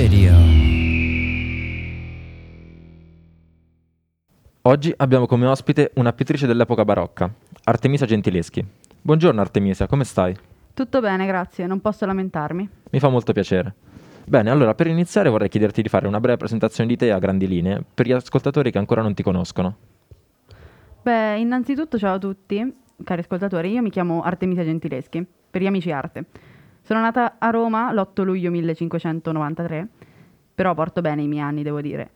Radio. Oggi abbiamo come ospite una pittrice dell'epoca barocca, Artemisa Gentileschi. Buongiorno Artemisa, come stai? Tutto bene, grazie, non posso lamentarmi. Mi fa molto piacere. Bene, allora per iniziare vorrei chiederti di fare una breve presentazione di te a grandi linee per gli ascoltatori che ancora non ti conoscono. Beh, innanzitutto ciao a tutti, cari ascoltatori, io mi chiamo Artemisa Gentileschi, per gli amici Arte. Sono nata a Roma l'8 luglio 1593 però porto bene i miei anni, devo dire.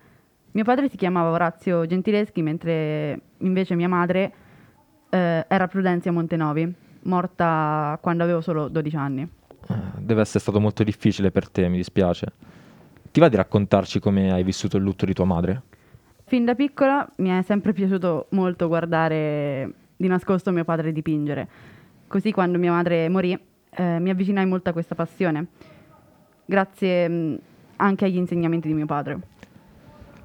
Mio padre si chiamava Orazio Gentileschi, mentre invece mia madre eh, era Prudenzia Montenovi, morta quando avevo solo 12 anni. Eh, Deve essere stato molto difficile per te, mi dispiace. Ti va di raccontarci come hai vissuto il lutto di tua madre? Fin da piccola mi è sempre piaciuto molto guardare di nascosto mio padre dipingere. Così quando mia madre morì eh, mi avvicinai molto a questa passione, grazie mh, anche agli insegnamenti di mio padre.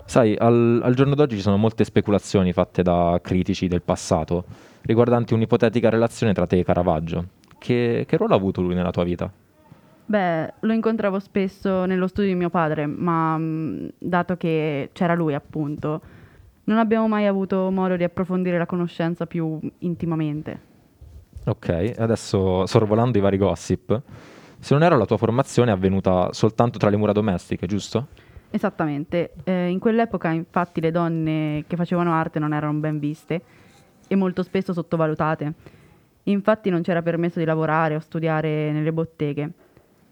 Sai, al, al giorno d'oggi ci sono molte speculazioni fatte da critici del passato riguardanti un'ipotetica relazione tra te e Caravaggio. Che, che ruolo ha avuto lui nella tua vita? Beh, lo incontravo spesso nello studio di mio padre, ma mh, dato che c'era lui appunto, non abbiamo mai avuto modo di approfondire la conoscenza più intimamente. Ok, adesso sorvolando i vari gossip, se non erro la tua formazione è avvenuta soltanto tra le mura domestiche, giusto? Esattamente, eh, in quell'epoca infatti le donne che facevano arte non erano ben viste e molto spesso sottovalutate. Infatti non c'era permesso di lavorare o studiare nelle botteghe.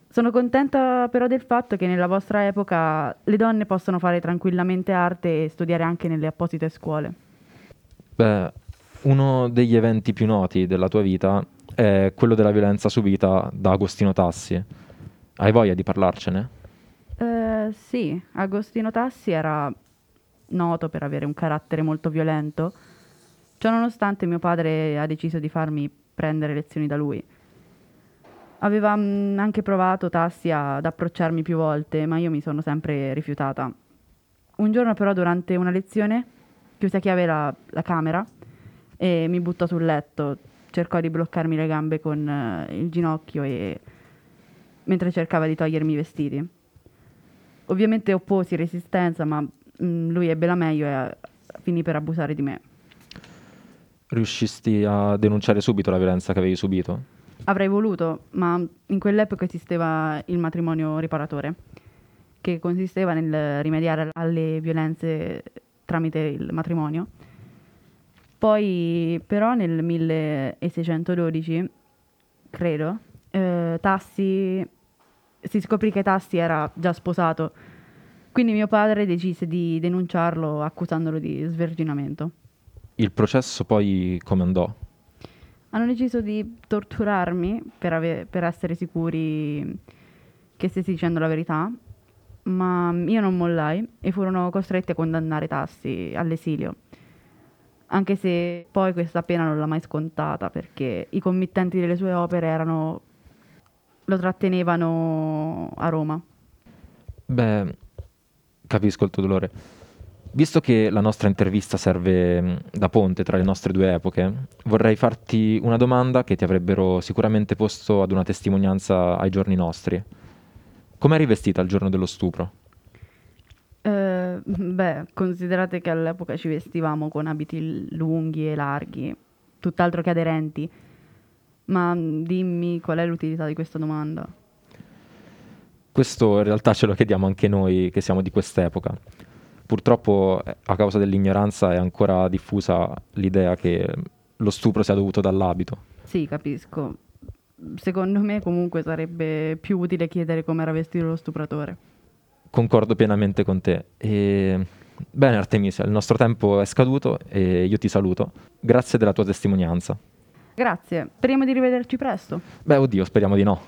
Sono contenta però del fatto che nella vostra epoca le donne possono fare tranquillamente arte e studiare anche nelle apposite scuole. Beh, uno degli eventi più noti della tua vita è quello della violenza subita da Agostino Tassi. Hai voglia di parlarcene? Eh, sì, Agostino Tassi era noto per avere un carattere molto violento. Ciononostante mio padre ha deciso di farmi prendere lezioni da lui. Aveva mm, anche provato Tassi ad approcciarmi più volte, ma io mi sono sempre rifiutata. Un giorno però durante una lezione chiuse a chiave la, la camera e mi buttò sul letto. Cercò di bloccarmi le gambe con eh, il ginocchio e mentre cercava di togliermi i vestiti. Ovviamente opposi resistenza, ma mm, lui ebbe la meglio e eh, finì per abusare di me. Riuscisti a denunciare subito la violenza che avevi subito? Avrei voluto, ma in quell'epoca esisteva il matrimonio riparatore, che consisteva nel rimediare alle violenze tramite il matrimonio. Poi, però, nel 1612, credo, eh, Tassi si scoprì che Tassi era già sposato, quindi mio padre decise di denunciarlo accusandolo di sverginamento. Il processo poi come andò? Hanno deciso di torturarmi per, ave- per essere sicuri che stessi dicendo la verità, ma io non mollai e furono costretti a condannare Tassi all'esilio. Anche se poi questa pena non l'ha mai scontata perché i committenti delle sue opere erano lo trattenevano a Roma. Beh, capisco il tuo dolore. Visto che la nostra intervista serve mh, da ponte tra le nostre due epoche, vorrei farti una domanda che ti avrebbero sicuramente posto ad una testimonianza ai giorni nostri. Come eri vestita il giorno dello stupro? Eh, beh, considerate che all'epoca ci vestivamo con abiti lunghi e larghi, tutt'altro che aderenti. Ma mm, dimmi qual è l'utilità di questa domanda? Questo in realtà ce lo chiediamo anche noi che siamo di quest'epoca. Purtroppo eh, a causa dell'ignoranza è ancora diffusa l'idea che lo stupro sia dovuto dall'abito. Sì, capisco. Secondo me comunque sarebbe più utile chiedere come era vestito lo stupratore. Concordo pienamente con te. E... Bene Artemisia, il nostro tempo è scaduto e io ti saluto. Grazie della tua testimonianza. Grazie, speriamo di rivederci presto. Beh, oddio, speriamo di no.